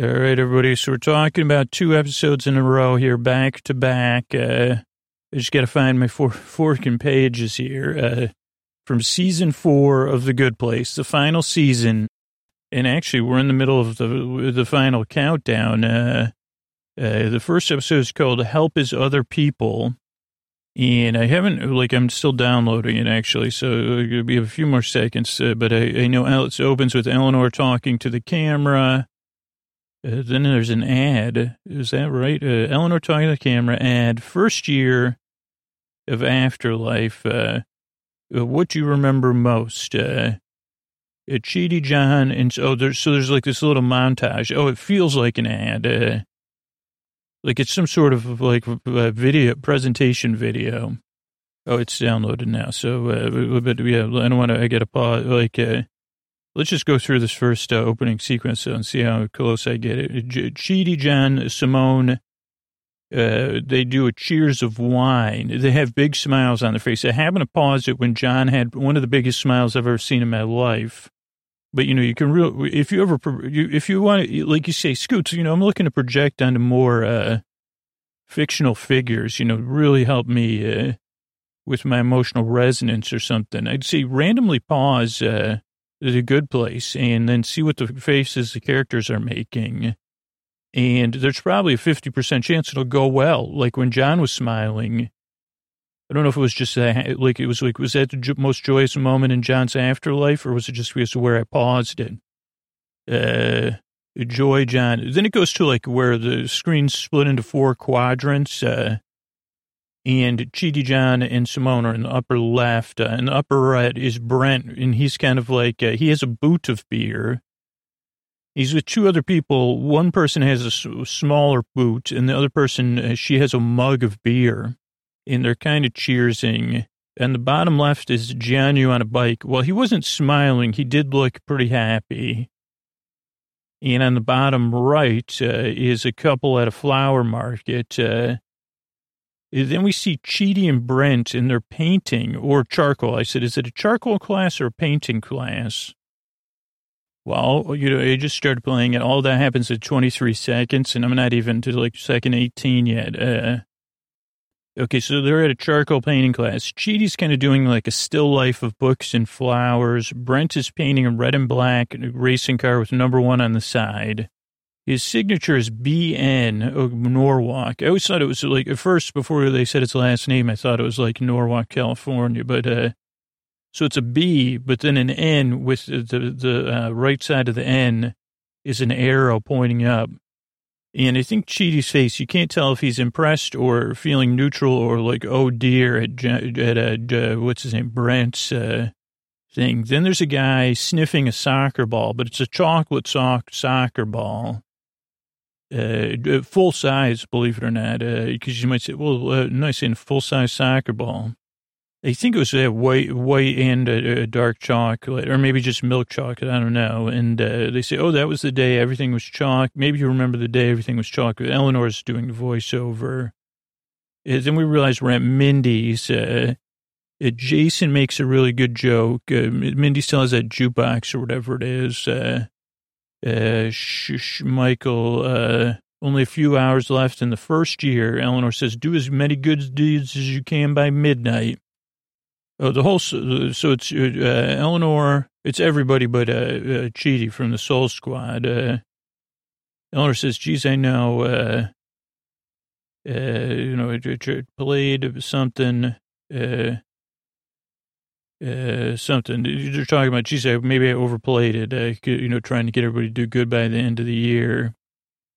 All right, everybody. So we're talking about two episodes in a row here, back to back. Uh, I just got to find my four, forking pages here. Uh, from season four of The Good Place, the final season. And actually, we're in the middle of the the final countdown. Uh, uh, the first episode is called "Help Is Other People," and I haven't like I'm still downloading it actually, so it'll be a few more seconds. Uh, but I, I know it opens with Eleanor talking to the camera. Uh, then there's an ad. Is that right? Uh, Eleanor talking to the camera. Ad. First year of Afterlife. Uh, uh what do you remember most? Uh, uh, John and oh, there's so there's like this little montage. Oh, it feels like an ad. Uh, like it's some sort of like video presentation video. Oh, it's downloaded now. So, uh, but yeah, I don't want to. I get a pause. Like, uh, Let's just go through this first uh, opening sequence and see how close I get it. Chidi, John, Simone, uh, they do a cheers of wine. They have big smiles on their face. I happen to pause it when John had one of the biggest smiles I've ever seen in my life. But you know, you can real if you ever if you want to, like you say, Scoots. You know, I'm looking to project onto more uh, fictional figures. You know, really help me uh, with my emotional resonance or something. I'd say randomly pause uh, a good place and then see what the faces the characters are making. And there's probably a 50% chance it'll go well. Like when John was smiling, I don't know if it was just like, it was like, was that the most joyous moment in John's afterlife or was it just because of where I paused it? Uh, joy, John. Then it goes to like where the screen's split into four quadrants. Uh, and Chidi John and Simone are in the upper left. Uh, in the upper right is Brent, and he's kind of like, uh, he has a boot of beer. He's with two other people. One person has a smaller boot, and the other person, uh, she has a mug of beer, and they're kind of cheersing. And the bottom left is Jianyu on a bike. Well, he wasn't smiling. He did look pretty happy. And on the bottom right uh, is a couple at a flower market. Uh, then we see Chidi and Brent in their painting or charcoal. I said, is it a charcoal class or a painting class? Well, you know, I just started playing it. All that happens at 23 seconds, and I'm not even to like second 18 yet. Uh, okay, so they're at a charcoal painting class. Chidi's kind of doing like a still life of books and flowers. Brent is painting a red and black racing car with number one on the side. His signature is B.N. Norwalk. I always thought it was like, at first, before they said its last name, I thought it was like Norwalk, California. But, uh, so it's a B, but then an N with the, the, uh, right side of the N is an arrow pointing up. And I think Chidi's face, you can't tell if he's impressed or feeling neutral or like, oh dear, at, at uh, what's his name, Brent's uh, thing. Then there's a guy sniffing a soccer ball, but it's a chocolate sock soccer ball uh, full size, believe it or not, because uh, you might say, well, uh, nice in full size soccer ball. I think it was a white, white and a, a, dark chocolate, or maybe just milk chocolate. I don't know. And uh, they say, "Oh, that was the day everything was chalk." Maybe you remember the day everything was chocolate. Eleanor's doing the voiceover. And then we realize we're at Mindy's. Uh, Jason makes a really good joke. Uh, Mindy still has that jukebox or whatever it is. Uh, uh, Michael, uh, only a few hours left in the first year. Eleanor says, do as many good deeds as you can by midnight. Oh, the whole, so it's, uh, Eleanor, it's everybody but, uh, uh, Chidi from the Soul Squad. Uh, Eleanor says, geez, I know, uh, uh, you know, it played something, uh, uh, something. You're talking about, geez, maybe I overplayed it, uh, you know, trying to get everybody to do good by the end of the year.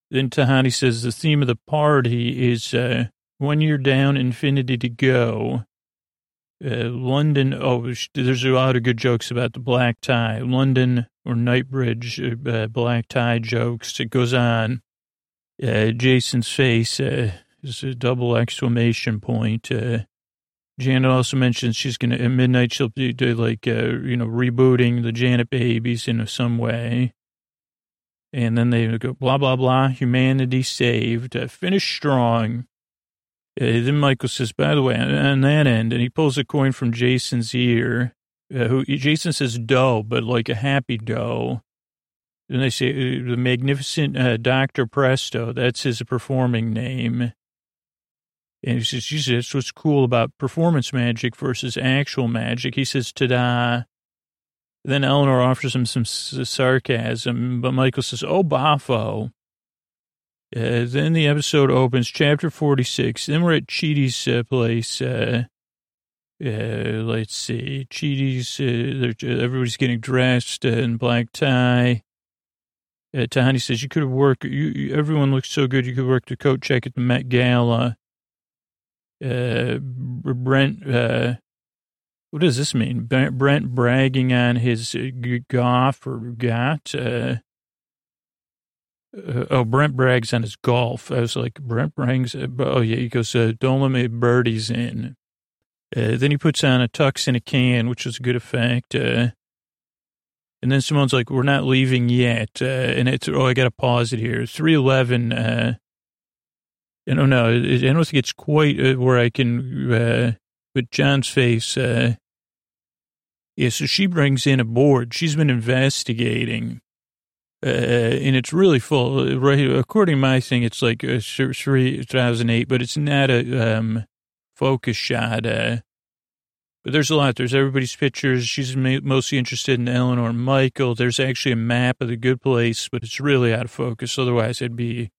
Then Tahani says the theme of the party is uh, one year down, infinity to go. Uh, London, oh, there's a lot of good jokes about the black tie. London or Knightsbridge uh, black tie jokes. It goes on. Uh, Jason's face uh, is a double exclamation point. Janet also mentions she's going to, at midnight, she'll be do like, uh, you know, rebooting the Janet babies in some way. And then they go, blah, blah, blah, humanity saved, uh, finish strong. Uh, then Michael says, by the way, on that end, and he pulls a coin from Jason's ear, uh, who Jason says dough, but like a happy dough. And they say uh, the magnificent uh, Dr. Presto, that's his performing name. And he says, Jesus, that's what's cool about performance magic versus actual magic. He says, ta-da. Then Eleanor offers him some sarcasm, but Michael says, oh, Boffo. Uh, then the episode opens, chapter 46. Then we're at Chidi's uh, place. Uh, uh, let's see. Chidi's, uh, everybody's getting dressed in black tie. Uh, Tahani says, you could have worked, you, everyone looks so good, you could work the coat check at the Met Gala. Uh, Brent, uh, what does this mean? Brent bragging on his golf or got, uh, uh, oh, Brent brags on his golf. I was like, Brent brags. Uh, oh, yeah. He goes, uh, don't let me birdies in. Then he puts on a tux in a can, which was a good effect. And then Simone's like, we're not leaving yet. Uh, and it's, oh, I got to pause it here. 311. Uh, and oh, no, I don't think it's quite where I can put John's face. yeah, so she brings in a board. She's been investigating uh, and it's really full. Right, according to my thing, it's like uh, 3008, but it's not a um, focus shot. Uh, but there's a lot. There's everybody's pictures. She's mostly interested in Eleanor Michael. There's actually a map of the good place, but it's really out of focus. Otherwise, it'd be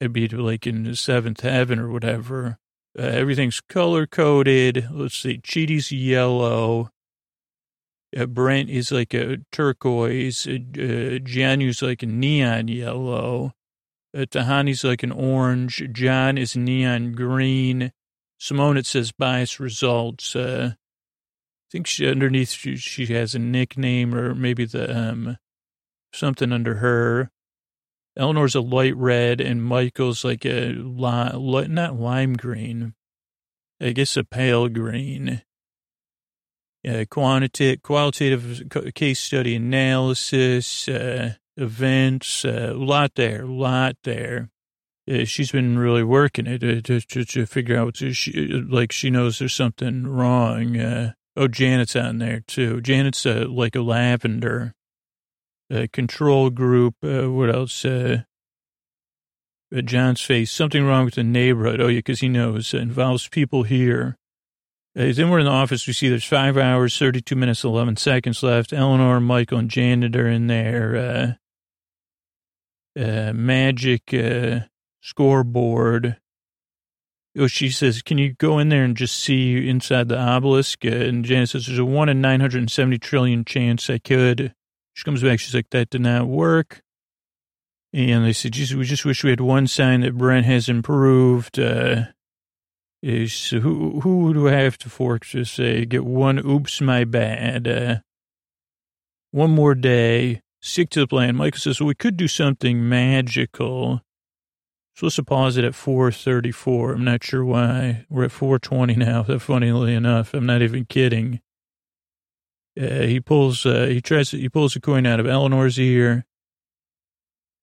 it'd be like in seventh heaven or whatever. Uh, everything's color coded. Let's see, Chidi's yellow. Uh, Brent is like a turquoise. Uh, uh like a neon yellow. Uh, Tahani's like an orange. John is neon green. Simone, it says bias results. Uh, I think she, underneath she, she has a nickname or maybe the um something under her. Eleanor's a light red and Michael's like a li- not lime green. I guess a pale green uh, quantitative, qualitative case study analysis, uh, events, uh, a lot there, a lot there. Uh, she's been really working it uh, to, to, to figure out, she, like she knows there's something wrong. Uh, oh, Janet's on there too. Janet's like a lavender. Control group, what else? John's face, something wrong with the neighborhood. Oh, yeah, because he knows it involves people here. Uh, then we're in the office. We see there's five hours, 32 minutes, 11 seconds left. Eleanor, Michael, and Janet are in there. Uh, uh, magic uh, scoreboard. Oh, she says, can you go in there and just see inside the obelisk? Uh, and Janet says, there's a one in 970 trillion chance I could. She comes back. She's like, that did not work. And they said, Jesus, we just wish we had one sign that Brent has improved. Uh, is who who do I have to fork to say get one oops my bad uh, one more day stick to the plan Michael says well, we could do something magical so let's pause it at 434 I'm not sure why we're at 420 now funnily enough I'm not even kidding he pulls uh, he tries he pulls a coin out of Eleanor's ear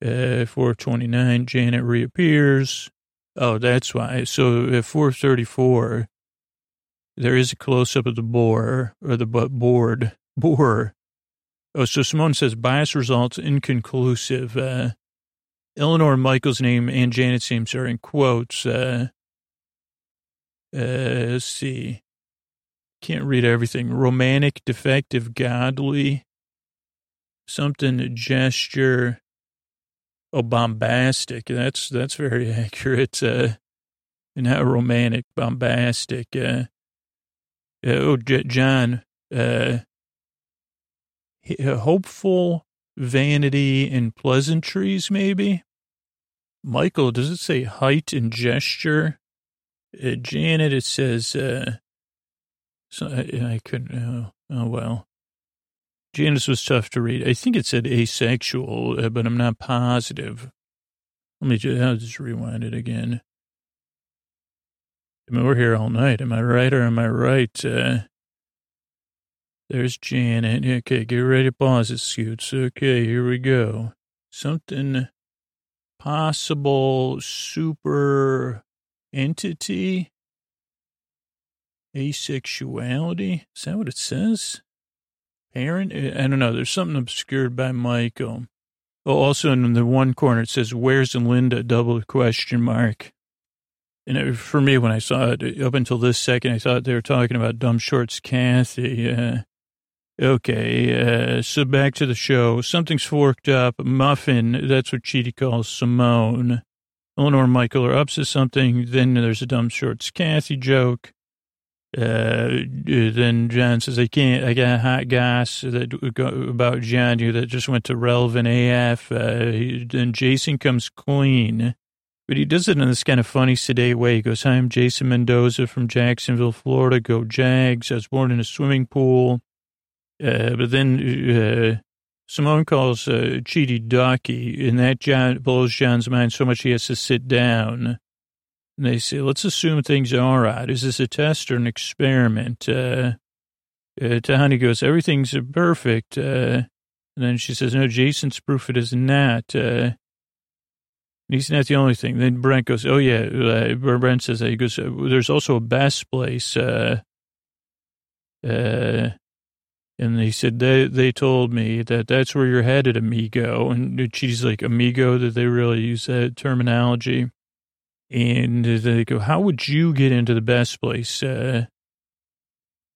uh, 429 Janet reappears Oh, that's why. So at 434, there is a close up of the boar or the board boar. Oh, so Simone says bias results inconclusive. Uh, Eleanor Michael's name and Janet's names are in quotes. Uh, uh, let's see. Can't read everything. Romantic, defective, godly, something gesture. Oh, bombastic. That's that's very accurate. Uh, and how romantic, bombastic. Uh, uh, oh, J- John. Uh, uh, hopeful, vanity, and pleasantries, maybe. Michael, does it say height and gesture? Uh, Janet, it says. Uh, so I, I couldn't. Oh, oh well. Janet's was tough to read. I think it said asexual, uh, but I'm not positive. Let me just, I'll just rewind it again. I mean, we're here all night. Am I right or am I right? Uh, there's Janet. Okay, get ready to pause it, Scoots. Okay, here we go. Something possible super entity asexuality. Is that what it says? Parent? I don't know. There's something obscured by Michael. Oh, also in the one corner it says, "Where's Linda?" Double question mark. And it, for me, when I saw it, up until this second, I thought they were talking about Dumb Shorts Kathy. Uh, okay, uh, so back to the show. Something's forked up. Muffin, that's what Chidi calls Simone. Eleanor and Michael are up to something. Then there's a Dumb Shorts Kathy joke. Uh, then John says, I can't, I got hot gas that about John here that just went to relevant AF. Uh, then Jason comes clean, but he does it in this kind of funny, sedate way. He goes, Hi, I'm Jason Mendoza from Jacksonville, Florida. Go Jags. I was born in a swimming pool. Uh, but then, uh, Simone calls, uh, Chidi Ducky, and that John blows John's mind so much he has to sit down. And they say, let's assume things are all right. Is this a test or an experiment? Uh, uh, Tahani goes, everything's perfect. Uh, and then she says, no, Jason's proof it is not. Uh, he's not the only thing. Then Brent goes, oh, yeah. Uh, Brent says that. He goes, uh, there's also a best place. Uh, uh, and they said, they, they told me that that's where you're headed, amigo. And she's like, amigo, that they really use that terminology. And they go, how would you get into the best place? Uh,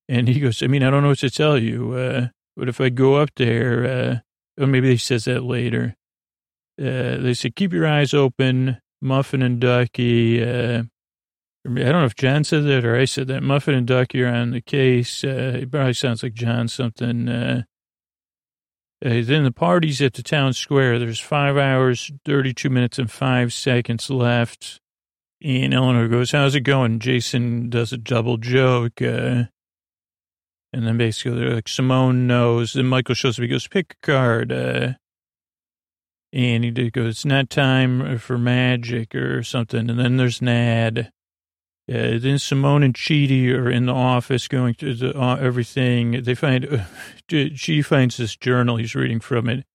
and he goes, I mean, I don't know what to tell you. Uh, but if I go up there, uh, or maybe he says that later. Uh, they say, keep your eyes open, Muffin and Ducky. Uh, I don't know if John said that or I said that. Muffin and Ducky are on the case. Uh, it probably sounds like John something. Uh, uh, then the party's at the town square. There's five hours, 32 minutes, and five seconds left. And Eleanor goes, how's it going? Jason does a double joke. Uh, and then basically they're like, Simone knows. Then Michael shows up. He goes, pick a card. Uh, and he goes, it's not time for magic or something. And then there's Nad. Uh, then Simone and Chidi are in the office going through the, uh, everything. They find, uh, Chidi finds this journal. He's reading from it.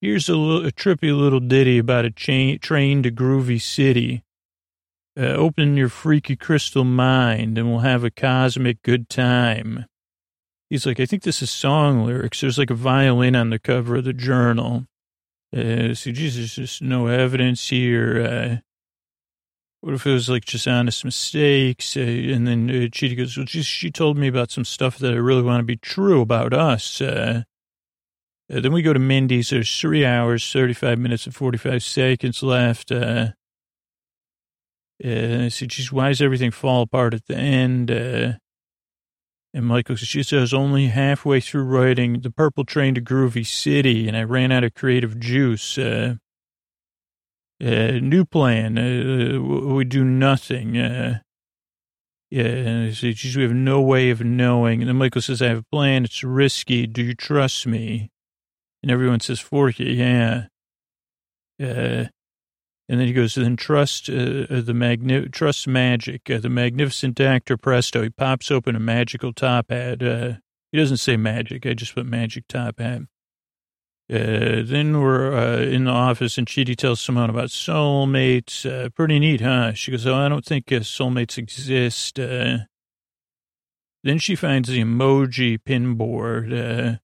Here's a, little, a trippy little ditty about a train to groovy city. Uh, open your freaky crystal mind and we'll have a cosmic good time. He's like, I think this is song lyrics. There's like a violin on the cover of the journal. Uh, so, Jesus, there's no evidence here. Uh, what if it was like just honest mistakes? Uh, and then uh, Chidi goes, well, just, she told me about some stuff that I really want to be true about us. Uh, uh, then we go to Mindy's. There's three hours, 35 minutes, and 45 seconds left. Uh, uh, I said, why does everything fall apart at the end? Uh, and Michael, says, she says, only halfway through writing The Purple Train to Groovy City, and I ran out of creative juice. Uh, uh, new plan. Uh, we do nothing. Uh, yeah, and I geez, we have no way of knowing. And then Michael says, I have a plan. It's risky. Do you trust me? And everyone says, Forky, yeah. yeah. And then he goes, then trust uh, uh, the magni- trust magic. Uh, the magnificent Dr. Presto. He pops open a magical top hat. Uh, he doesn't say magic. I just put magic top hat. Uh, then we're uh, in the office and Chidi tells Simone about soulmates. pretty neat, huh? She goes, oh, I don't think soulmates exist. then she finds the emoji pinboard.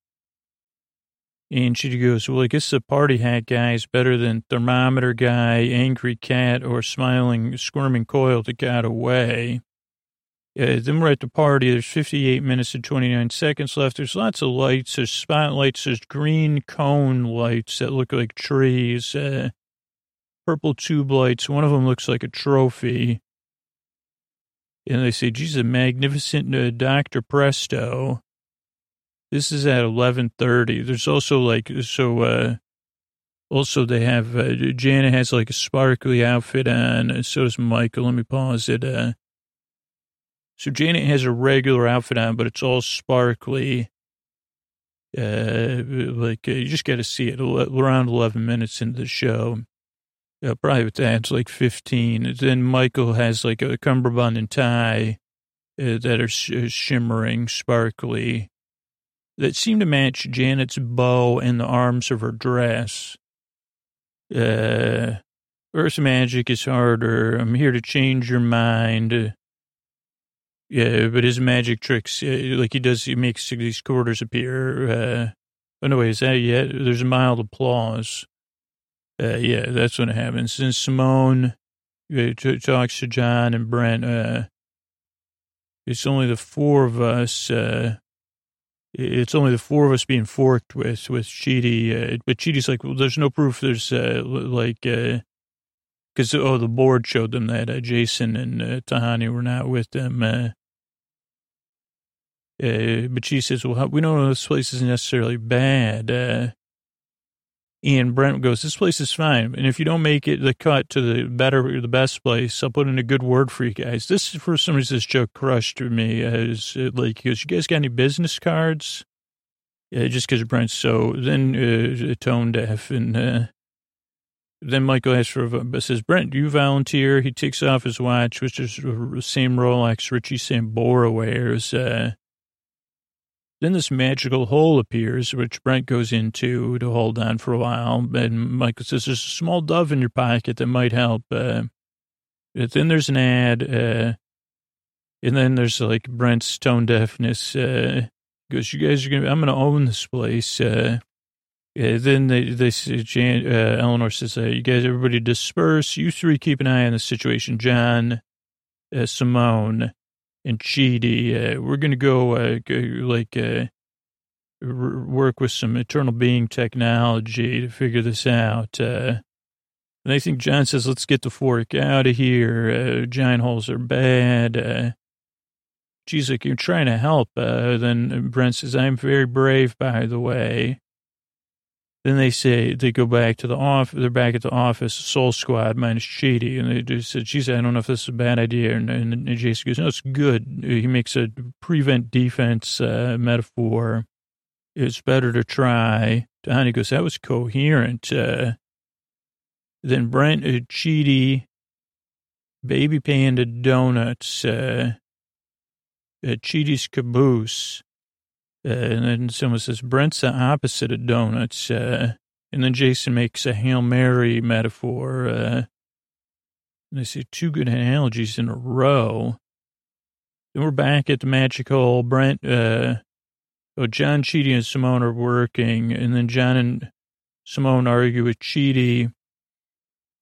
And she goes, well, I guess the party hat guy is better than thermometer guy, angry cat, or smiling, squirming coil that got away. Uh, then we're at the party. There's 58 minutes and 29 seconds left. There's lots of lights. There's spotlights. There's green cone lights that look like trees. Uh, purple tube lights. One of them looks like a trophy. And they say, a magnificent uh, Dr. Presto. This is at 1130. There's also like, so, uh, also they have, uh, Janet has like a sparkly outfit on, and so does Michael. Let me pause it. Uh, so Janet has a regular outfit on, but it's all sparkly. Uh, like uh, you just got to see it around 11 minutes into the show. Uh, probably with ads like 15. Then Michael has like a cummerbund and tie uh, that are sh- shimmering, sparkly that seemed to match Janet's bow and the arms of her dress. Uh, Earth magic is harder. I'm here to change your mind. Yeah, but his magic tricks, uh, like he does, he makes these quarters appear. Uh, Oh, no, is that yet? There's a mild applause. Uh, yeah, that's what happens. And Simone uh, t- talks to John and Brent. Uh, it's only the four of us. Uh, it's only the four of us being forked with with Chidi. Uh, but Chidi's like, well, there's no proof. There's uh, like, because uh, oh, the board showed them that uh, Jason and uh, Tahani were not with them. Uh, but she says, well, we don't know this place is necessarily bad. Uh, and Brent goes, this place is fine. And if you don't make it the cut to the better, or the best place, I'll put in a good word for you guys. This is for some reason this joke crushed me as uh, like, goes, you guys got any business cards? Yeah, just because Brent's so then uh, tone deaf and, uh, then Michael asks for, but says, Brent, do you volunteer? He takes off his watch, which is the same Rolex Richie Sambora wears. Uh, then this magical hole appears, which Brent goes into to hold on for a while. And Michael says, there's a small dove in your pocket that might help. Uh, then there's an ad. Uh, and then there's like Brent's tone deafness. Uh, goes, you guys are going to, I'm going to own this place. Uh, then they, they say, Jan, uh, Eleanor says, uh, you guys, everybody disperse. You three keep an eye on the situation. John, uh, Simone, and Chidi. Uh, we're going to go, uh, go, like, uh, work with some eternal being technology to figure this out. Uh, and I think John says, let's get the fork out of here. Uh, giant holes are bad. Uh, she's like, you're trying to help. Uh, then Brent says, I'm very brave, by the way. Then they say they go back to the office. They're back at the office. Soul Squad minus Chidi, and they just said, "She said, I don't know if this is a bad idea." And, and Jason goes, "No, it's good." He makes a prevent defense uh, metaphor. It's better to try. Donnie goes, "That was coherent." Uh, then Brent uh, Chidi, Baby Panda Donuts, uh, uh, Chidi's Caboose. And then someone says, Brent's the opposite of donuts. Uh, and then Jason makes a Hail Mary metaphor. Uh, and I say two good analogies in a row. Then we're back at the magical. Brent, uh, oh, John, Chidi, and Simone are working. And then John and Simone argue with Chidi.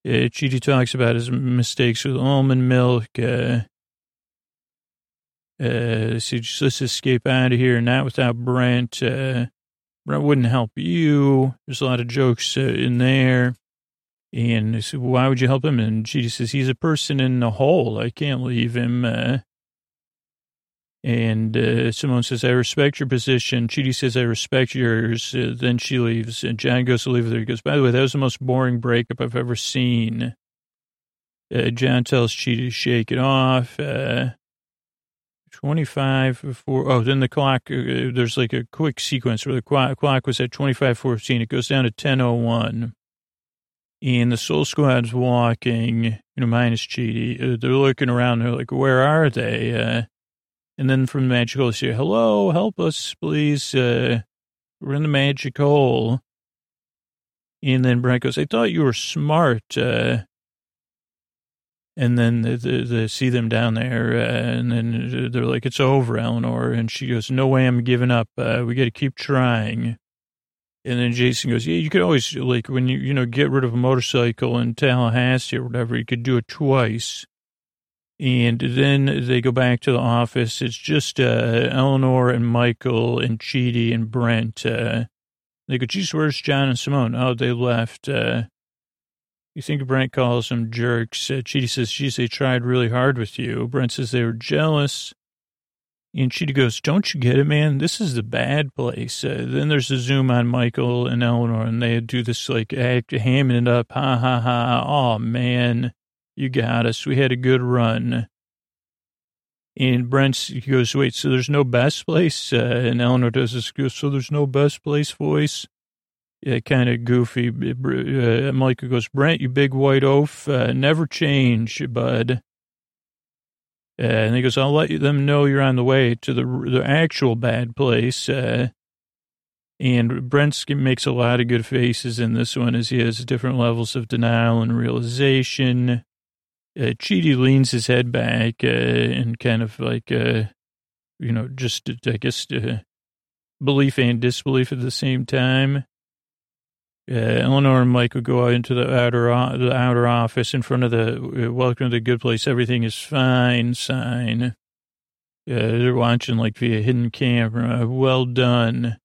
Uh, Chidi talks about his mistakes with almond milk. Uh, uh, so just let's escape out of here, not without Brent. Uh, Brent wouldn't help you. There's a lot of jokes uh, in there. And said, why would you help him? And she says, he's a person in a hole. I can't leave him. Uh, and uh, Simone says, I respect your position. Chidi says, I respect yours. Uh, then she leaves. And John goes to leave with her. He goes, by the way, that was the most boring breakup I've ever seen. Uh, John tells Chidi to shake it off. Uh, 25 before, oh, then the clock, uh, there's like a quick sequence where the clock, was at 2514. It goes down to 1001. And the Soul Squad's walking, you know, minus Chidi. Uh, they're looking around. They're like, where are they? Uh, and then from the magic hole, they say, hello, help us, please. Uh, we're in the magic hole. And then Brent goes, I thought you were smart. Uh, and then they, they, they see them down there, uh, and then they're like, "It's over, Eleanor." And she goes, "No way, I'm giving up. Uh, we got to keep trying." And then Jason goes, "Yeah, you could always like when you you know get rid of a motorcycle in Tallahassee or whatever, you could do it twice." And then they go back to the office. It's just uh, Eleanor and Michael and Chidi and Brent. Uh, they go, "Geez, where's John and Simone?" Oh, they left. Uh, you think Brent calls them jerks? Uh, Chidi says, geez, they tried really hard with you. Brent says they were jealous. And Chidi goes, don't you get it, man? This is the bad place. Uh, then there's a zoom on Michael and Eleanor, and they do this, like, act, hamming it up. Ha, ha, ha. Oh, man, you got us. We had a good run. And Brent goes, wait, so there's no best place? Uh, and Eleanor does this, goes, so there's no best place voice? Yeah, kind of goofy. Uh, Micah goes, Brent, you big white oaf, uh, never change, bud. And he goes, I'll let them know you're on the way to the the actual bad place. Uh, and Brent makes a lot of good faces in this one as he has different levels of denial and realization. Uh, leans his head back uh, and kind of like, uh, you know, just, I guess, belief and disbelief at the same time. Uh, Eleanor and Mike would go out into the outer the outer office in front of the uh, "Welcome to the Good Place." Everything is fine sign. Uh, they're watching like via hidden camera. Well done.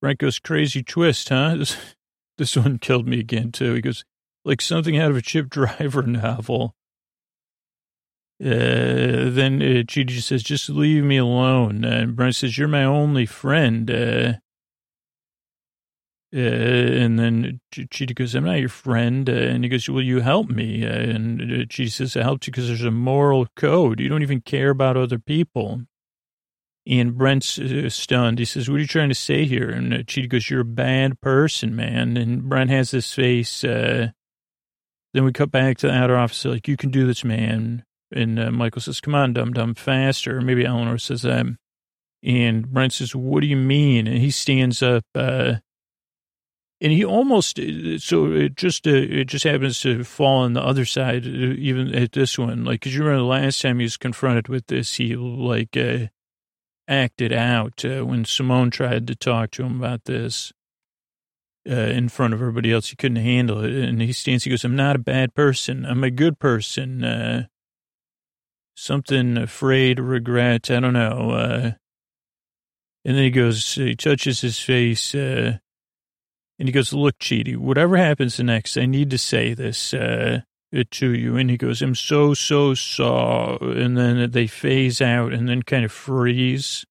Frank goes crazy twist, huh? This, this one killed me again too. He goes like something out of a Chip Driver novel. Uh, then uh, Chidi says, just leave me alone. Uh, and Brent says, you're my only friend. Uh, and then Chidi goes, I'm not your friend. Uh, and he goes, will you help me? Uh, and uh, Chidi says, I helped you because there's a moral code. You don't even care about other people. And Brent's uh, stunned. He says, what are you trying to say here? And uh, Chidi goes, you're a bad person, man. And Brent has this face. Then we cut back to the outer office, like, you can do this, man. And Michael says, come on, dum dum, faster. Maybe Eleanor says that. And Brent says, what do you mean? And he stands up, and he almost, uh, so it just, uh, it just happens to fall on the other side, uh, even at this one. Like, cause you remember the last time he was confronted with this, he like, uh, acted out, uh, when Simone tried to talk to him about this. Uh, in front of everybody else. He couldn't handle it. And he stands, he goes, I'm not a bad person. I'm a good person. Something afraid, regret, I don't know. And then he goes, he touches his face, and he goes, look, Chidi, whatever happens next, I need to say this, uh, to you. And he goes, I'm so, so sorry. And then they phase out and then kind of freeze.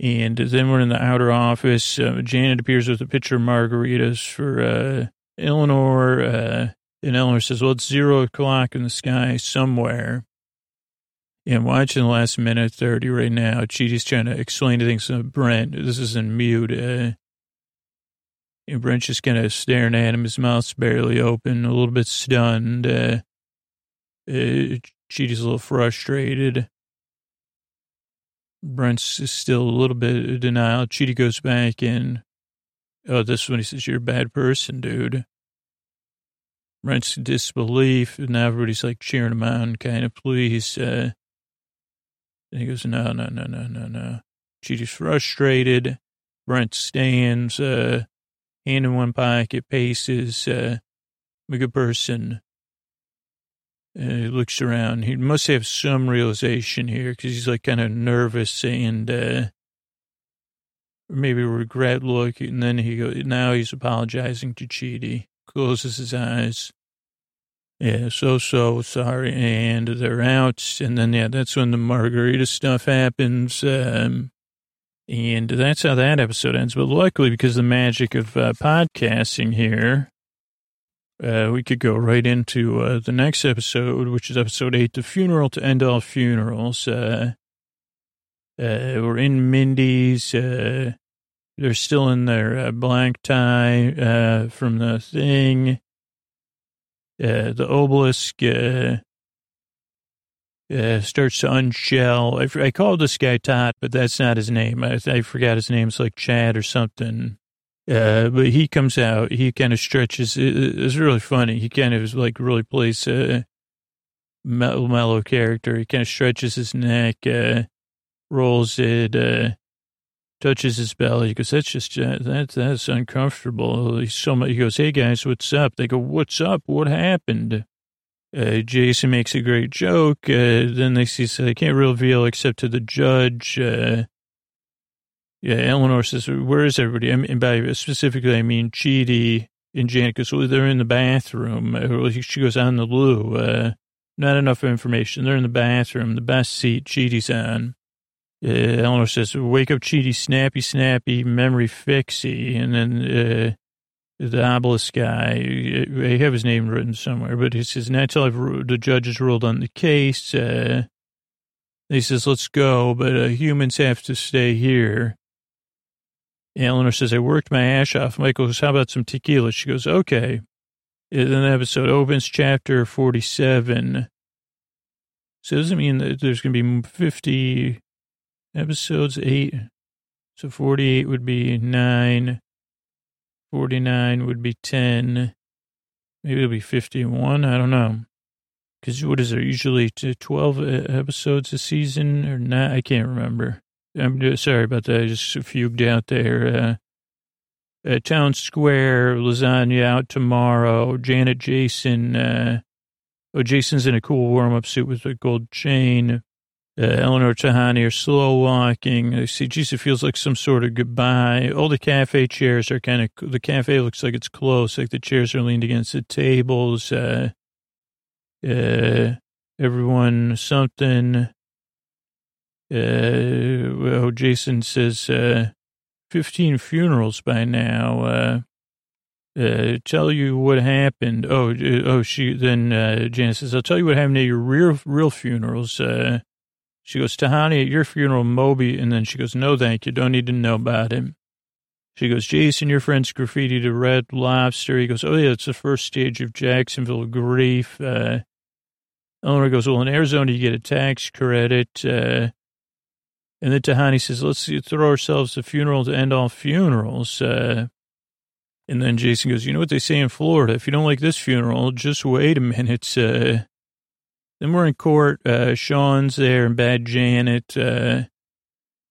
And then we're in the outer office. Uh, Janet appears with a pitcher of margaritas for, uh, Eleanor, uh, and Eleanor says, well, it's zero o'clock in the sky somewhere. I'm watching the last minute 30 right now. Chidi's trying to explain to things to Brent. This is in mute. Uh, and Brent's just kind of staring at him. His mouth's barely open, a little bit stunned. Uh, uh, a little frustrated. Brent's still a little bit of denial. Chidi goes back in. Oh, this one he says, You're a bad person, dude. Brent's disbelief, and now everybody's like cheering him on, kind of, please. Uh, and he goes, no, no, no, no, no, no. Chidi's frustrated. Brent stands, uh, hand in one pocket, paces, uh, a good person. Uh, looks around. He must have some realization here because he's like kind of nervous and, uh, maybe regret look. And then he goes, now he's apologizing to Chidi, closes his eyes. Yeah, so, so sorry. And they're out. And then, yeah, that's when the margarita stuff happens. Um, and that's how that episode ends. But luckily, because the magic of uh, podcasting here, uh, we could go right into uh, the next episode, which is episode eight, The Funeral to End All Funerals. Uh, uh, we're in Mindy's. Uh, they're still in their black tie from the thing the obelisk uh, starts to unshell. I, I called this guy Todd, but that's not his name. I, I forgot his name. It's like Chad or something. Uh, but he comes out. He kind of stretches. It, it's really funny. He kind of is like really plays a mellow, mellow character. He kind of stretches his neck, uh, rolls it, uh, touches his belly. He goes, that's just, uh, that, that's uncomfortable. He's so much, he goes, hey guys, what's up? They go, what's up? What happened? Uh, Jason makes a great joke. Uh, then they see, so they can't reveal except to the judge. Uh, yeah, Eleanor says, where is everybody? and by specifically, I mean Chidi and Janet goes, well, they're in the bathroom. Uh, she goes, on the loo. Uh, not enough information. They're in the bathroom, the best seat Chidi's on. Uh, Eleanor says, wake up, Chidi, snappy, snappy, memory fixie. And then the obelisk guy, I have his name written somewhere, but he says, not until I've, the judge has ruled on the case. Uh, he says, let's go, but uh, humans have to stay here. Eleanor says, I worked my ass off. Michael goes, how about some tequila? She goes, okay. And then the episode opens, chapter 47. So doesn't mean that there's going to be 50 episodes eight. So 48 would be nine. 49 would be 10. Maybe it'll be 51. I don't know. Because what is there? Usually to 12 episodes a season or not? I can't remember. I'm uh, sorry about that. I just fugued out there. Uh, uh, Town Square, lasagna out tomorrow. Janet Jason. Uh, oh, Jason's in a cool warm up suit with a gold chain. Uh, Eleanor Tahani are slow walking. I see, geez, it feels like some sort of goodbye. All the cafe chairs are kind of, the cafe looks like it's close, like the chairs are leaned against the tables. Uh, uh, everyone something. Uh, oh, Jason says, uh, 15 funerals by now. Uh, uh, tell you what happened. Oh, oh, she, then, uh, Janice says, I'll tell you what happened at your real, real funerals. Uh, she goes, Tahani, at your funeral, Moby. And then she goes, no, thank you. Don't need to know about him. She goes, Jason, your friend's graffiti to Red Lobster. He goes, oh, yeah, it's the first stage of Jacksonville grief. Uh, Eleanor goes, well, in Arizona, you get a tax credit. Uh, and then Tahani says, let's throw ourselves a funeral to end all funerals. Uh, and then Jason goes, you know what they say in Florida? If you don't like this funeral, just wait a minute. Uh, then we're in court. Uh, Shawn's there and Bad Janet. Uh,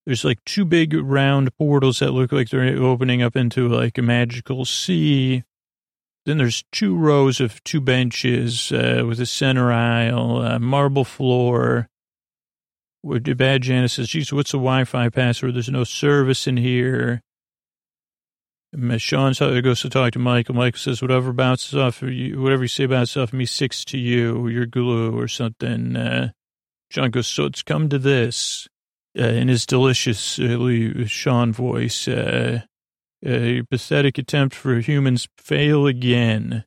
there's like two big round portals that look like they're opening up into like a magical sea. Then there's two rows of two benches uh, with a center aisle, marble floor. Where Bad Janet says, geez, what's the Wi-Fi password? There's no service in here. Shawn goes to talk to Michael. Michael says, whatever bounces off of you, whatever you say bounces off of me sticks to you, your glue or something. Uh, goes, so it's come to this. Uh, in his delicious uh, Shawn voice, uh, a pathetic attempt for humans fail again.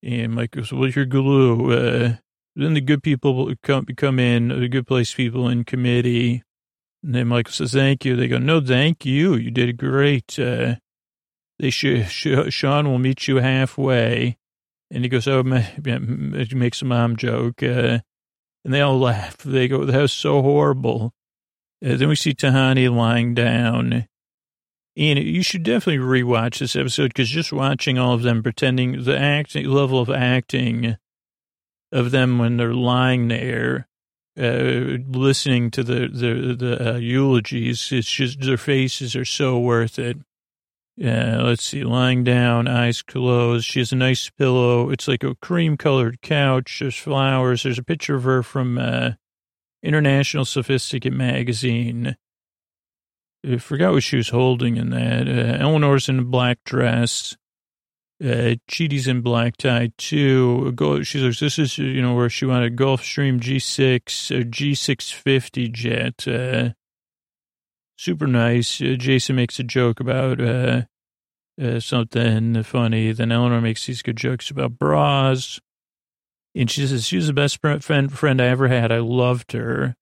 And Michael goes, well, your glue. Uh, then the good people come, come in, the good place people in committee. And then Michael says, thank you. They go, no, thank you. You did great. Uh, they sh- sh- Shawn will meet you halfway. And he goes, oh, he makes a mom joke. Uh, and they all laugh. They go, that was so horrible. Uh, then we see Tahani lying down. And you should definitely rewatch this episode because just watching all of them pretending the acting level of acting of them when they're lying there, uh, listening to the the the uh, eulogies, it's just their faces are so worth it. Yeah, let's see, lying down, eyes closed. She has a nice pillow. It's like a cream colored couch. There's flowers. There's a picture of her from uh, International Sophisticate magazine. I forgot what she was holding in that. Uh, Eleanor's in a black dress. Uh, Chidi's in black tie too. Go, she says, this is, you know, where she wanted Gulfstream G6, a G650 jet. Uh, super nice. Uh, Jason makes a joke about uh, uh, something funny. Then Eleanor makes these good jokes about bras. And she says, she was the best friend, friend I ever had. I loved her.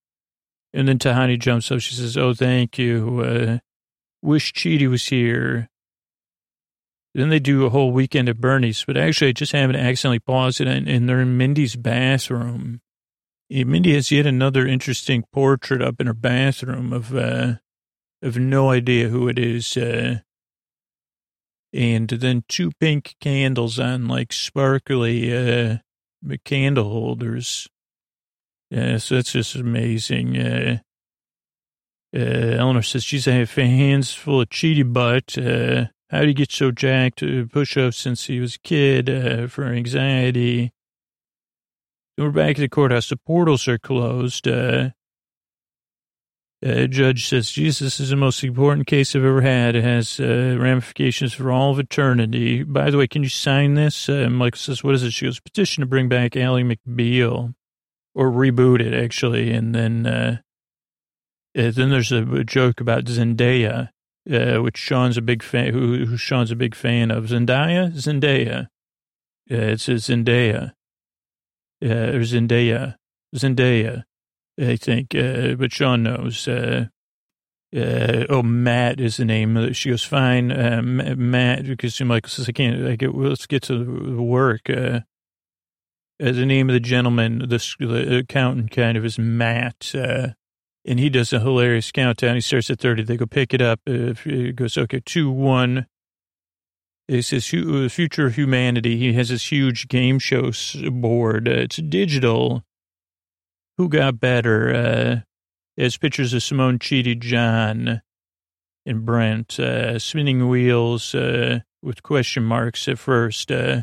And then Tahani jumps up. She says, oh, thank you. Uh, wish Chidi was here. Then they do a whole weekend at Bernie's. But actually, I just happened to accidentally pause it, and, and they're in Mindy's bathroom. And Mindy has yet another interesting portrait up in her bathroom of uh, have no idea who it is. Uh, and then two pink candles on like sparkly uh, candle holders. Yeah, so that's just amazing. Uh, uh, Eleanor says she's had hands full of Chidi butt. Uh, how did he get so jacked push ups since he was a kid uh, for anxiety? We're back at the courthouse. The portals are closed. Uh, uh, judge says, Jesus, is the most important case I've ever had. It has uh, ramifications for all of eternity. By the way, can you sign this? Uh, Michael says, what is it? She goes, petition to bring back Ally McBeal or reboot it, actually. And then, uh, uh then there's a, joke about Zendaya, uh, which Shawn's a big fan, who, who, Shawn's a big fan of. Zendaya? Zendaya. Uh, it's a Zendaya. or Zendaya. Zendaya. I think, uh, but Shawn knows. Uh, uh, oh, Matt is the name. She goes, fine, uh, Matt, because Michael says, I can't, I get, let's get to the work. Uh, uh, the name of the gentleman, the, the accountant kind of is Matt, uh, and he does a hilarious countdown. He starts at 30. They go pick it up. Uh, it goes, okay, two, one. It says future humanity. He has this huge game show board. Uh, it's digital who got better? Uh, pictures of Simone Chidi, John, and Brent, uh, spinning wheels uh, with question marks at first. Uh,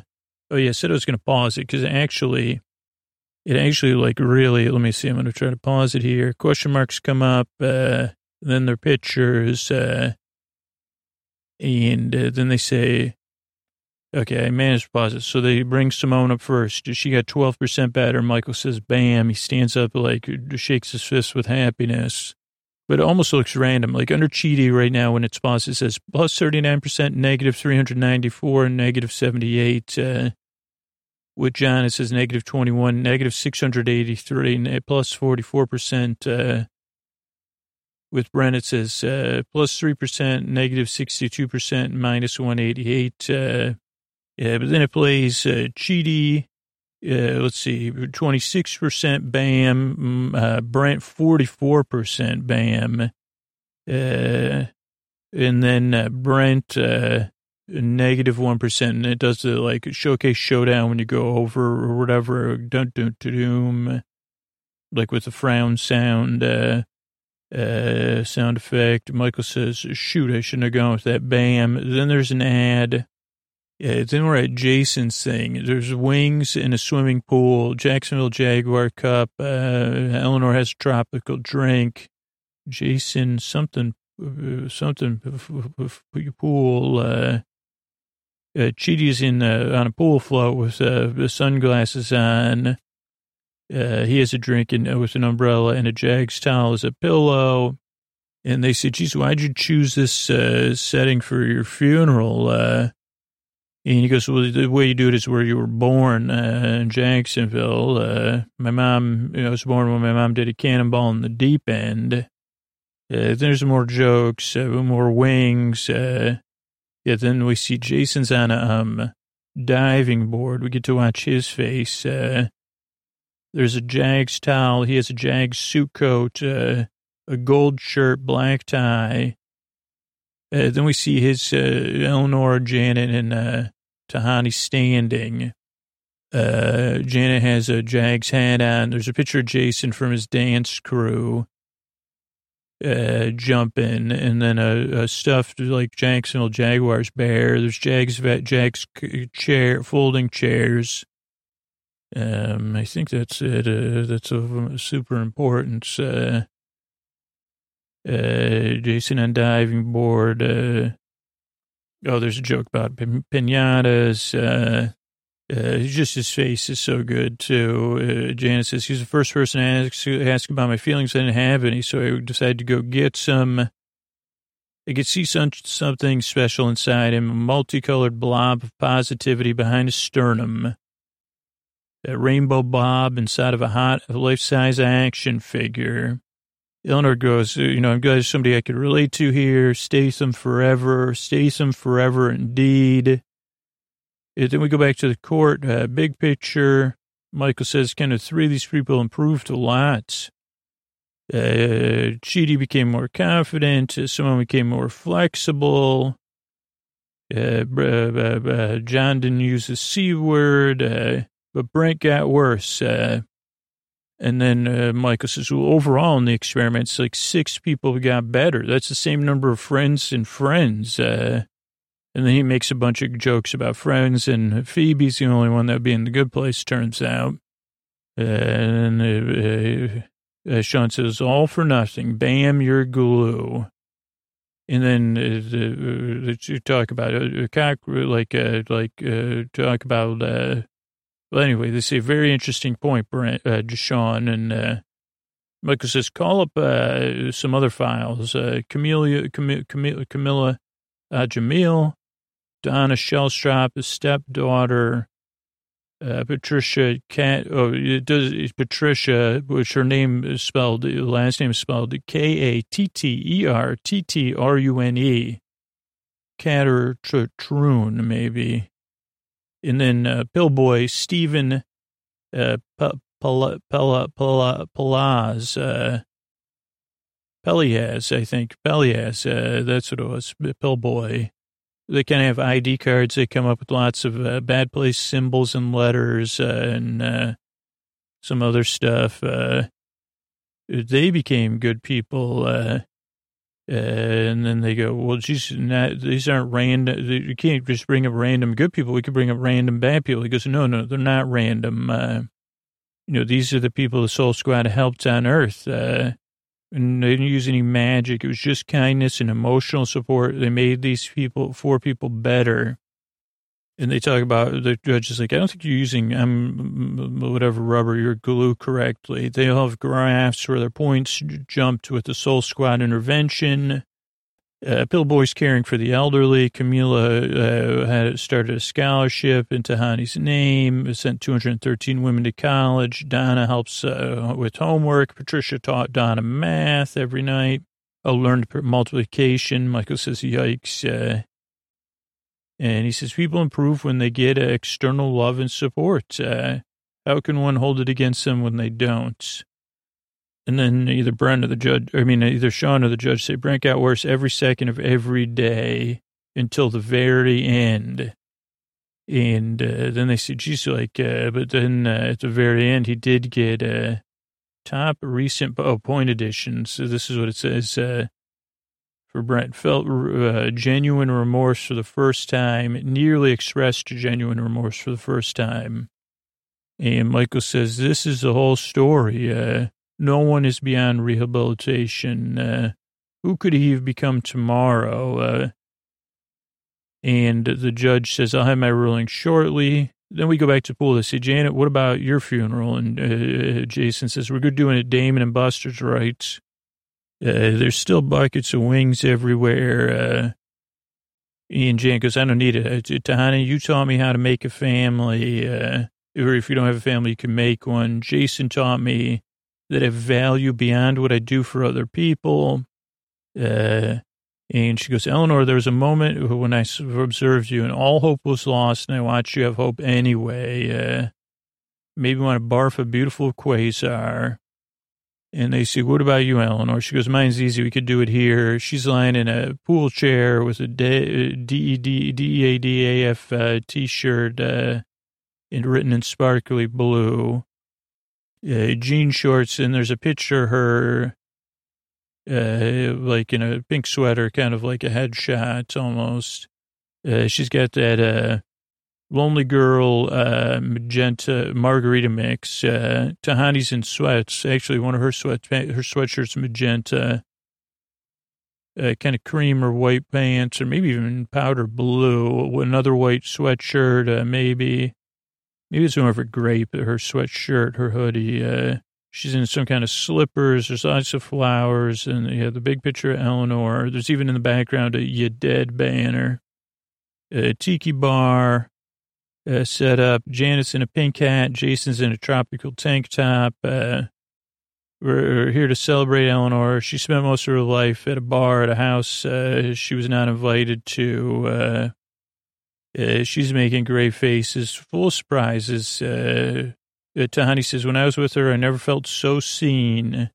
oh, yeah, I said I was going to pause it because actually, it actually, like, really, let me see, I'm going to try to pause it here. Question marks come up, uh, then their pictures, uh, and uh, then they say, Okay, I managed to pause it. So they bring Simone up first. She got 12% better. Michael says, bam. He stands up, like, shakes his fist with happiness. But it almost looks random. Like under Chidi right now, when it's paused, it says plus 39%, negative 394, and negative 78. Uh, with John, it says negative 21, negative 683, plus 44%. Uh, with Brent, it says uh, plus 3%, negative 62%, minus 188. Uh, yeah, but then it plays uh. Uh, let's see, 26% BAM, mm, uh, Brent 44% BAM. Uh, and then uh, Brent, uh, negative 1. And it does the like showcase showdown when you go over or whatever, dun, dun, dun, like with the frown sound, uh, uh, sound effect. Michael says, shoot, I shouldn't have gone with that BAM. Then there's an ad yeah, then we're at Jason's thing. There's wings in a swimming pool, Jacksonville Jaguar Cup. Uh, Eleanor has a tropical drink. Jason, something, uh, something, pool. Uh, uh, Chidi's in uh, on a pool float with uh, sunglasses on. Uh, he has a drink in, with an umbrella and a Jags towel as a pillow. And they say, geez, why'd you choose this uh, setting for your funeral? And he goes, well, the way you do it is where you were born uh, in Jacksonville. Uh, my mom, you know, I was born when my mom did a cannonball in the deep end. Uh, there's more jokes, uh, more wings. Uh, yeah, then we see Jason's on a um, diving board. We get to watch his face. Uh, there's a Jags towel. He has a Jags suit coat, a gold shirt, black tie. Uh, then we see his uh, Eleanor, Janet, and uh, Tahani standing. Uh, Janet has a Jags hat on. There's a picture of Jason from his dance crew uh, jumping, and then a, a stuffed like Jacksonville Jaguars bear. There's Jags vet, Jags chair folding chairs. Um, I think that's it. Uh, that's of super importance. Uh, Jason on diving board. Uh, oh, there's a joke about pinatas. Uh, uh, just his face is so good too. Uh, Janet says he's the first person to ask, ask about my feelings. I didn't have any, so I decided to go get some. I could see some, something special inside him, a multicolored blob of positivity behind his sternum. A rainbow bob inside of a hot life-size action figure. Eleanor goes, you know, I'm glad somebody I could relate to here. Statham forever. Statham forever indeed. And then we go back to the court. Uh, big picture. Michael says, kind of three of these people improved a lot. Uh, Chidi became more confident. Simone became more flexible. Uh, uh, uh, John didn't use the C word, uh, but Brent got worse. Uh, and then uh, Michael says, well, overall in the experiments, like six people got better. That's the same number of friends and friends. Uh, and then he makes a bunch of jokes about friends, and Phoebe's the only one that would be in the good place, turns out. Uh, and uh, uh, Shawn says, all for nothing. Bam, you're glue. And then uh, you talk about uh, cock, like, uh, like talk about well, anyway, they say very interesting point, Brent, uh, Deshaun, and uh, Michael says call up uh, some other files. Uh, Camilla, Camilla, Camilla, Camilla uh, Jamil, Donna Shellstrop, stepdaughter, uh, Patricia Cat. Oh, it does Patricia, which her name is spelled, last name is spelled K A T T E R T T R U N E. Catter maybe. And then uh, Pillboy, Stephen uh, Pelaz, uh, Pelias, I think. Pelias, uh, that's what it was, Pillboy. They kind of have ID cards. They come up with lots of uh, bad place symbols and letters uh, and uh, some other stuff. They became good people. Uh, and then they go, well, geez, not, these aren't random. You can't just bring up random good people. We could bring up random bad people. He goes, no, no, they're not random. Uh, you know, these are the people the Soul Squad helped on Earth. Uh, and they didn't use any magic. It was just kindness and emotional support. They made these people, four people better. And they talk about the judge is like, I don't think you're using um whatever rubber your glue correctly. They all have graphs where their points jumped with the Soul Squad intervention. Uh, Pillboy's caring for the elderly. Camila uh, had started a scholarship in Tahani's name, sent 213 women to college. Donna helps uh, with homework. Patricia taught Donna math every night. I learned multiplication. Michael says, yikes. Uh, and he says, people improve when they get external love and support. Uh, how can one hold it against them when they don't? And then either Brent or the judge, I mean, either Shawn or the judge say, Brent got worse every second of every day until the very end. And uh, then they say, geez, like, uh, but then uh, at the very end, he did get a uh, top recent oh, point edition. So this is what it says. For Brent felt uh, genuine remorse for the first time, nearly expressed genuine remorse for the first time. And Michael says, this is the whole story. Uh, no one is beyond rehabilitation. Uh, who could he have become tomorrow? Uh, and the judge says, I'll have my ruling shortly. Then we go back to pool. They say, Janet, what about your funeral? And uh, Jason says, we're good doing it Dave and Buster's rights. Uh, there's still buckets of wings everywhere. Uh, Ian Jan goes, I don't need it. Uh, Tahani, you taught me how to make a family. Uh, or if you don't have a family, you can make one. Jason taught me that have value beyond what I do for other people. Uh, and she goes, Eleanor, there was a moment when I observed you and all hope was lost and I watched you have hope anyway. Uh, maybe want to barf a beautiful quasar. And they say, what about you, Eleanor? She goes, mine's easy. We could do it here. She's lying in a pool chair with a D-E-D-E-A-D-A-F uh, t-shirt uh, written in sparkly blue uh, jean shorts, and there's a picture of her, uh, like in a pink sweater, kind of like a headshot almost. Uh, she's got that uh, lonely girl uh, magenta margarita mix. Uh, Tahani's in sweats. Actually, one of her sweat her sweatshirts magenta. Uh, kind of cream or white pants, or maybe even powder blue. Another white sweatshirt, uh, maybe. Maybe it's more of a grape, her sweatshirt, her hoodie. Uh, she's in some kind of slippers. There's lots of flowers. And yeah, the big picture of Eleanor. There's even in the background a You Dead banner. A tiki bar uh, set up. Janet's in a pink hat. Jason's in a tropical tank top. Uh, we're here to celebrate Eleanor. She spent most of her life at a bar at a house uh, she was not invited to. Uh, uh, she's making great faces, full of surprises. Uh, uh, Tahani says, when I was with her, I never felt so seen.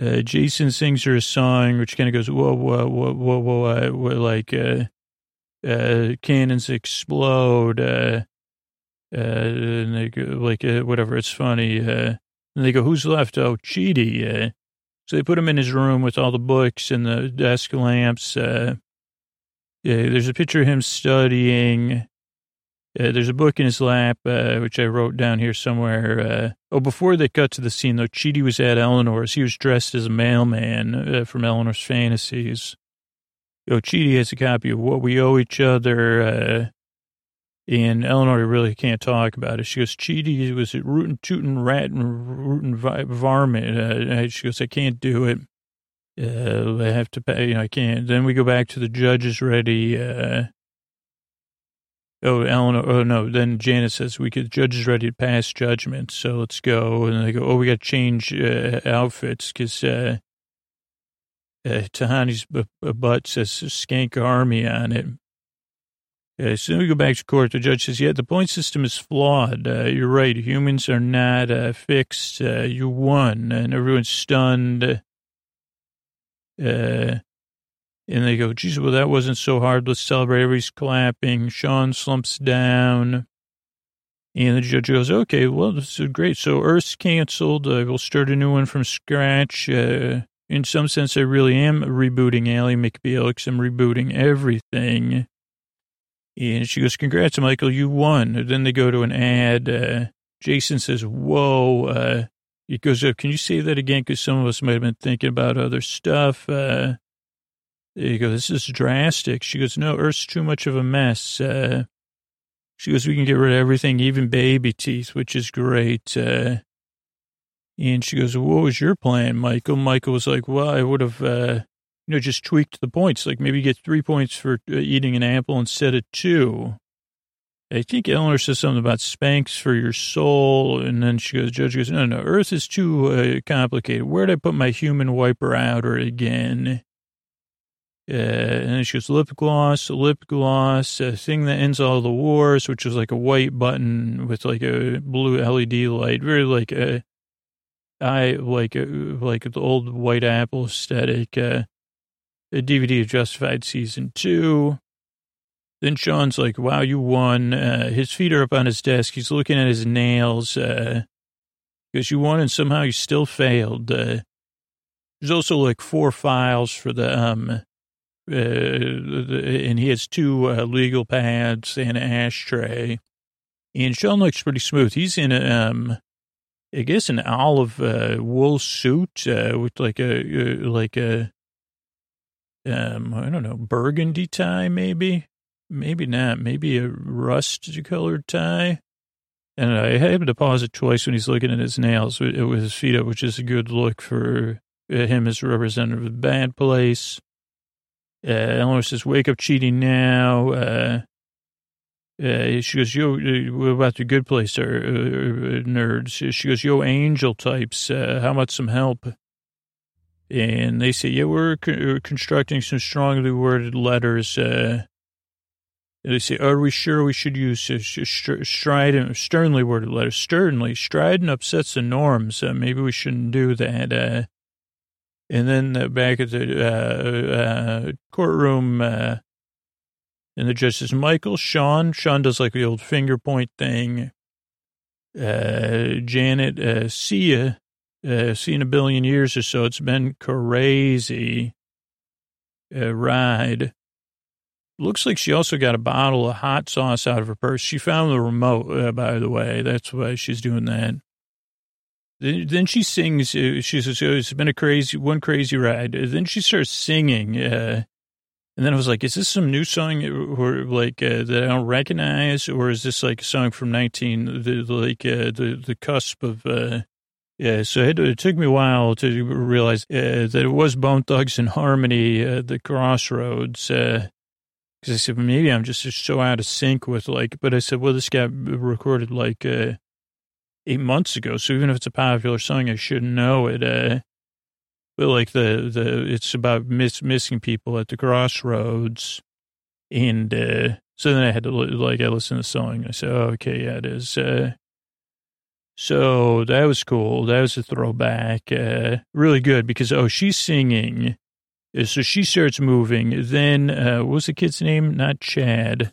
Uh, Jason sings her a song, which kind of goes, whoa, whoa, whoa, whoa, whoa, whoa like, uh, cannons explode, uh, uh, and they go, like, uh, whatever, it's funny. Uh, and they go, who's left? Oh, Chidi. Uh, so they put him in his room with all the books and the desk lamps. Uh, yeah, there's a picture of him studying. Uh, there's a book in his lap, uh, which I wrote down here somewhere. Uh, oh, before they cut to the scene, though, Chidi was at Eleanor's. He was dressed as a mailman uh, from Eleanor's Fantasies. Oh, Chidi has a copy of What We Owe Each Other. Uh, and Eleanor really can't talk about it. She goes, Chidi was rootin' tootin' rat and rootin' varmint. Uh, she goes, I can't do it. Uh, I have to pay. You know, I can't. Then we go back to the judges ready. Uh, oh, Eleanor. Oh no. Then Janet says we could. Judge is ready to pass judgment. So let's go. And they go. Oh, we got to change uh, outfits because uh, uh, Tahani's b- butt says "Skank Army" on it. Uh, so we go back to court. The judge says, "Yeah, the point system is flawed. Uh, you're right. Humans are not uh, fixed. Uh, you won." And everyone's stunned. Uh, and they go, geez, well, that wasn't so hard. Let's celebrate. Everybody's clapping. Shawn slumps down. And the judge goes, okay, well, this is great. So Earth's canceled. Uh, we'll start a new one from scratch. In some sense, I really am rebooting McBeal because I'm rebooting everything. And she goes, congrats, Michael, you won. And then they go to an ad. Uh, Jason says, whoa. Uh, he goes, oh, can you say that again? Because some of us might have been thinking about other stuff. Uh, you go, this is drastic. She goes, no, Earth's too much of a mess. Uh, she goes, we can get rid of everything, even baby teeth, which is great. Uh, and she goes, what was your plan, Michael? Michael was like, well, I would have, uh, you know, just tweaked the points. Like maybe get three points for uh, eating an apple instead of two. I think Eleanor says something about Spanx for your soul. And then she goes, Judge goes, no, no, Earth is too uh, complicated. Where'd I put my human wiper outer again? Uh, and then she goes, lip gloss, lip gloss, a thing that ends all the wars, which is like a white button with like a blue LED light, very like a, I like like the old white apple aesthetic. Uh, a DVD of Justified season two. Then Shawn's like, wow, you won. Uh, his feet are up on his desk. He's looking at his nails, uh, because you won and somehow you still failed. Uh, there's also like four files for the, um, uh, and he has two uh, legal pads and an ashtray. And Shawn looks pretty smooth. He's in a, um, I guess an olive uh, wool suit uh, with like a uh, like a um I don't know burgundy tie maybe maybe not maybe a rust colored tie. And I had to pause it twice when he's looking at his nails with his feet up, which is a good look for him as representative of a Bad Place. Uh, Eleanor says, wake up Chidi now. Uh, uh, she goes, yo, uh, what about the good place, or, uh, nerds? She goes, yo, angel types, uh, how about some help? And they say, yeah, we're, co- we're constructing some strongly worded letters. Uh, they say, are we sure we should use uh, strident, sternly worded letters? Sternly, strident upsets the norms. Uh, maybe we shouldn't do that. Uh, and then uh, back at the uh, uh, courtroom, uh, and the judge says, Michael, Shawn, Shawn does like the old finger point thing. Uh, Janet, uh, see ya, uh, see in a billion years or so. It's been crazy uh, ride. Looks like she also got a bottle of hot sauce out of her purse. She found the remote, uh, by the way. That's why she's doing that. Then she sings. Uh, she says, oh, "It's been a crazy, one crazy ride." Then she starts singing, uh, and then I was like, "Is this some new song, or like uh, that I don't recognize, or is this like a song from nineteen, the, like uh, the the cusp of?" Uh, yeah, so it, it, took me a while to realize uh, that it was Bone Thugs-n-Harmony, the Crossroads. Because I said well, maybe I'm just so out of sync with like, but I said, well, this got recorded like eight months ago. So even if it's a popular song, I should know it. Uh, like the, the, it's about miss, missing people at the crossroads. And, uh, so then I had to like, I listened to the song. I said, oh, okay, yeah, it is. Uh, so that was cool. That was a throwback. Uh, really good because, oh, she's singing. So she starts moving. Then, uh, what was the kid's name? Not Chad.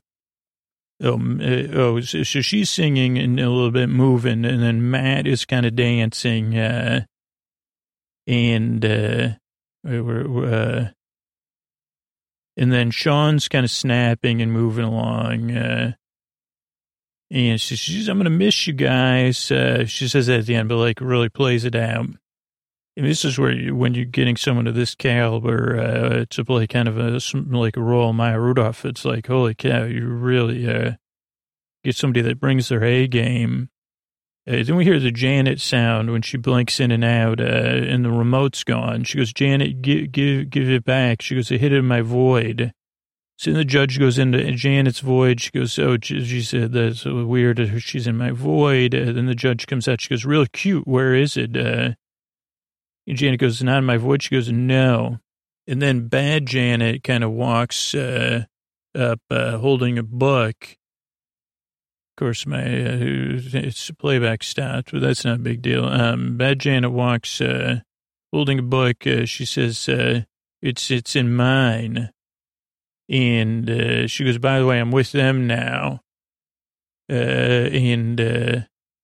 Oh, uh, oh, so, so, she's singing and a little bit moving, and then Matt is kind of dancing, uh, and uh, uh, and then Shawn's kind of snapping and moving along, uh, and she, she's, "I'm gonna miss you guys." Uh, she says that at the end, but like really plays it out. And this is where you, when you're getting someone of this caliber uh, to play kind of a like a role, Maya Rudolph, it's like holy cow, you really uh, get somebody that brings their A game. Uh, then we hear the Janet sound when she blinks in and out, uh, and the remote's gone. She goes, "Janet, give give give it back." She goes, "I hit it in my void." So then the judge goes into Janet's void. She goes, "Oh," she said, "That's weird. She's in my void." Uh, then the judge comes out. She goes, "Real cute. Where is it?" Uh, and Janet goes, not in my void. She goes, no. And then bad Janet kind of walks uh, up uh, holding a book. Of course, my uh, it's playback stopped, but that's not a big deal. Um, bad Janet walks uh, holding a book. Uh, she says, uh, it's, it's in mine. And she goes, by the way, I'm with them now. Uh, and uh,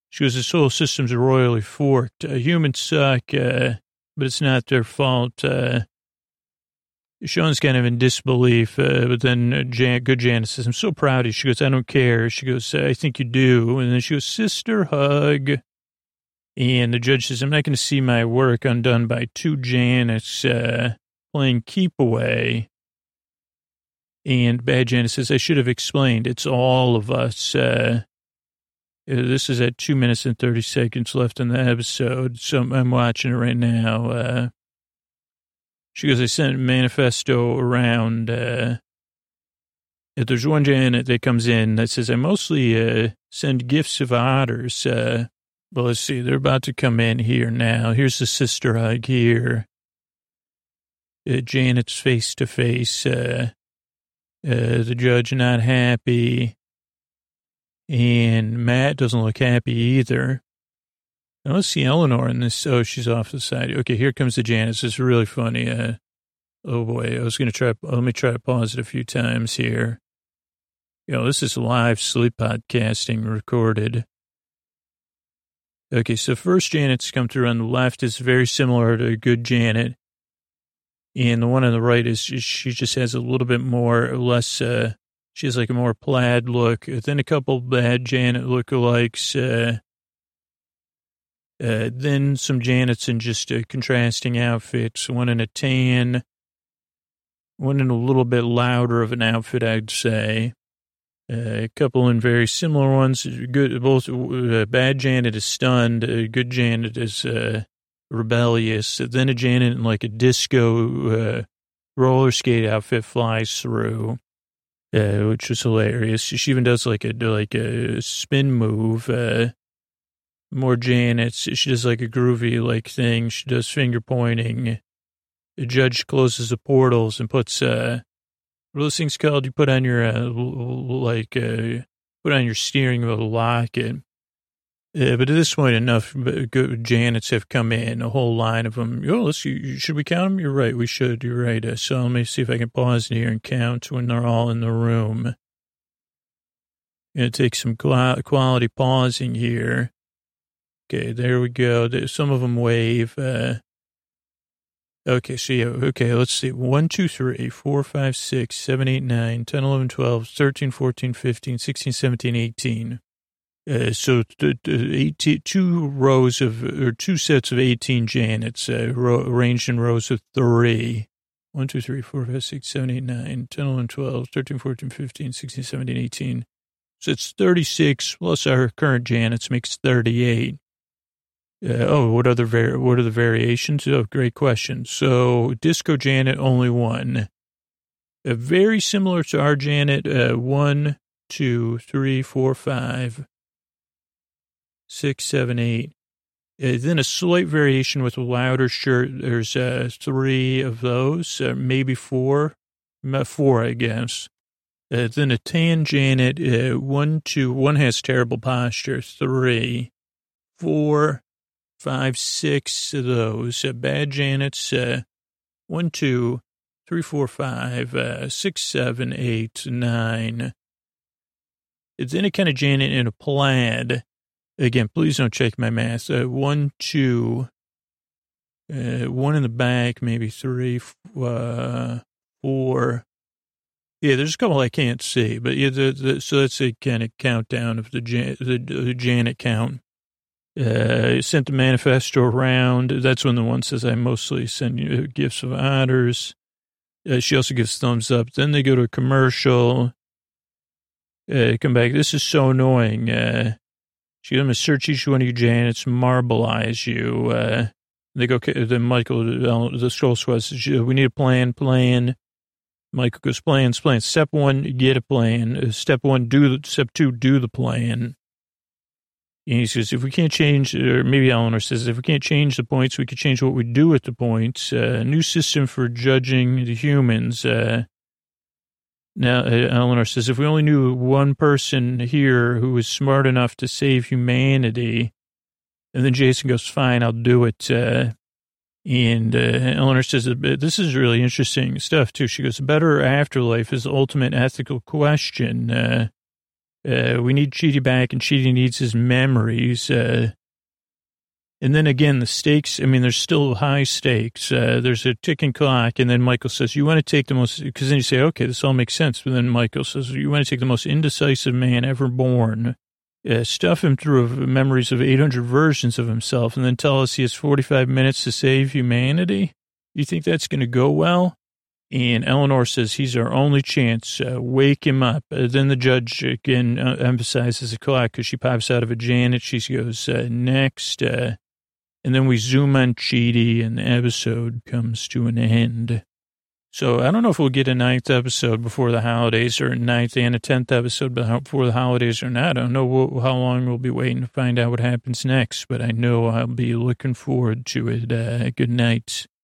she goes, this whole system's royally forked. Uh, humans suck, uh, but it's not their fault. Uh, Shawn's kind of in disbelief, uh, but then Jan, good Janet says, I'm so proud of you. She goes, I don't care. She goes, I think you do. And then she goes, sister hug. And the judge says, I'm not going to see my work undone by two Janets uh, playing keep away. And Bad Janet says, I should have explained. It's all of us. Uh, uh this is at two minutes and 30 seconds left in the episode. So I'm watching it right now. She goes, I sent a manifesto around. Uh, if there's one Janet that comes in that says, I mostly uh, send gifts of otters. Uh, well, let's see. They're about to come in here now. Here's the sister hug here. Uh, Janet's face to face. Uh, uh, the judge not happy. And Matt doesn't look happy either. I don't see Eleanor in this. Oh, she's off the side. Okay, here comes the Janets. This is really funny. Uh, oh boy, I was going to try. Let me try to pause it a few times here. You know, this is live sleep podcasting recorded. Okay, so first Janet's come through on the left is very similar to a good Janet. And the one on the right is she just has a little bit more or less, uh, she has like a more plaid look. Then a couple bad Janet lookalikes, uh, uh, then some Janets in just uh, contrasting outfits, one in a tan, one in a little bit louder of an outfit, I'd say. Uh, a couple in very similar ones. Good, both uh, bad Janet is stunned. Uh, good Janet is rebellious. Then a Janet in like a disco roller skate outfit flies through, which was hilarious. She even does like a like a spin move more Janet. She does like a groovy like thing. She does finger pointing. The judge closes the portals and puts, uh, what are those things called? You put on your, uh, like, uh, put on your steering wheel lock it. Uh, but at this point, enough good Janets have come in, a whole line of them. Oh, let's. Should we count them? You're right. We should. You're right. Uh, so let me see if I can pause here and count when they're all in the room. Gonna take some quality pausing here. Okay, there we go. Some of them wave. Uh, okay, so yeah, okay, let's see. 1, 2, 3, 4, 5, 6, 7, 8, 9, 10, 11, 12, 13, 14, 15, 16, 17, 18. Uh, so th- 18, two rows of, or two sets of 18 Janets uh, ro- arranged in rows of three. 1, 2, 3, 4, 5, 6, 7, 8, 9, 10, 11, 12, 13, 14, 15, 16, 17, 18. So it's 36 plus our current Janets makes 38. Uh, oh, what other var- what are the variations? Oh, great question. So Disco Janet only one. Uh, very similar to our Janet. Uh, one, two, three, four, five, six, seven, eight. Uh, then a slight variation with a louder shirt. There's uh, three of those, uh, maybe four, four, I guess. Uh, then a tan Janet. Uh, one, two. One has terrible posture. Three, four, five, six of those. Uh, bad Janet's uh, one, two, three, four, five, uh, six, seven, eight, nine. It's any kind of Janet in a plaid. Again, please don't check my math. Uh, one, two, uh, one in the back, maybe three, uh, four. Yeah, there's a couple I can't see, but yeah, the, the, so that's a kind of countdown of the, the, the Janet count uh, sent the manifesto around. That's when the one says, I mostly send you gifts of honors. Uh, she also gives thumbs up. Then they go to a commercial. Uh, come back. This is so annoying. Uh, she going to search each one of you, Janet's, marbleize you. Uh, they go, okay, then Michael, the scroll says, we need a plan, plan. Michael goes, plans, plans. Step one, get a plan. Uh, step one, do, the, step two, do the plan. And he says, if we can't change, or maybe Eleanor says, if we can't change the points, we could change what we do with the points. A uh, new system for judging the humans. Uh, now, uh, Eleanor says, if we only knew one person here who was smart enough to save humanity. And then Jason goes, fine, I'll do it. Uh, and uh, Eleanor says, this is really interesting stuff, too. She goes, better afterlife is the ultimate ethical question. Uh, we need Chidi back, and Chidi needs his memories. Uh, and then again, the stakes, I mean, there's still high stakes. Uh, there's a ticking clock. And then Michael says, You want to take the most, because then you say, Okay, this all makes sense. But then Michael says, You want to take the most indecisive man ever born, uh, stuff him through memories of 800 versions of himself, and then tell us he has 45 minutes to save humanity? You think that's going to go well? And Eleanor says he's our only chance. Uh, wake him up. Uh, then the judge again uh, emphasizes the clock because she pops out of a Janet. She goes, uh, next. Uh, and then we zoom on Chidi, and the episode comes to an end. So I don't know if we'll get a ninth episode before the holidays, or a ninth and a tenth episode before the holidays, or not. I don't know how long we'll be waiting to find out what happens next, but I know I'll be looking forward to it. Uh, good night.